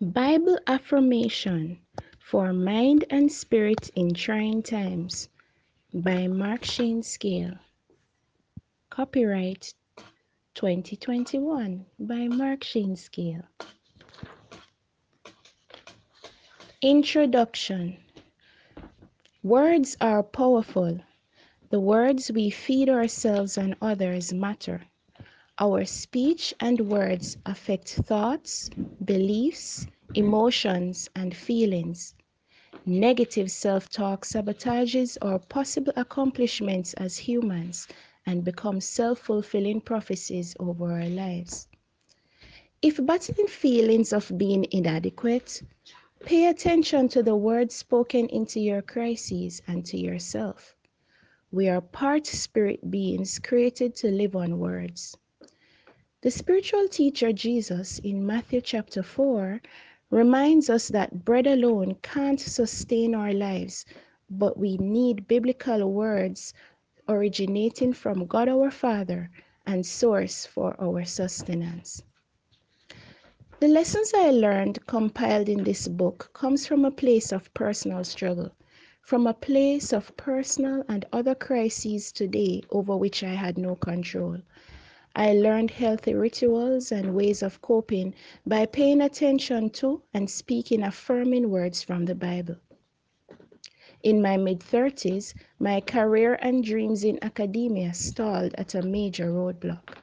Bible Affirmation for Mind and Spirit in Trying Times by Mark Shane Scale. Copyright 2021 by Mark Shane Scale. Introduction Words are powerful. The words we feed ourselves and others matter. Our speech and words affect thoughts, beliefs, emotions, and feelings. Negative self talk sabotages our possible accomplishments as humans and becomes self fulfilling prophecies over our lives. If battling feelings of being inadequate, pay attention to the words spoken into your crises and to yourself. We are part spirit beings created to live on words. The spiritual teacher Jesus in Matthew chapter 4 reminds us that bread alone can't sustain our lives, but we need biblical words originating from God our Father and source for our sustenance. The lessons I learned compiled in this book comes from a place of personal struggle, from a place of personal and other crises today over which I had no control. I learned healthy rituals and ways of coping by paying attention to and speaking affirming words from the Bible. In my mid 30s, my career and dreams in academia stalled at a major roadblock.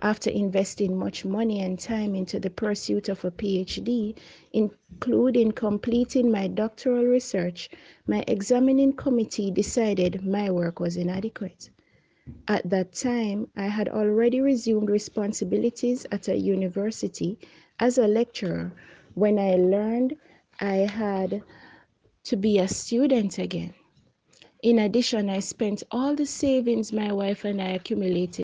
After investing much money and time into the pursuit of a PhD, including completing my doctoral research, my examining committee decided my work was inadequate. At that time, I had already resumed responsibilities at a university as a lecturer when I learned I had to be a student again. In addition, I spent all the savings my wife and I accumulated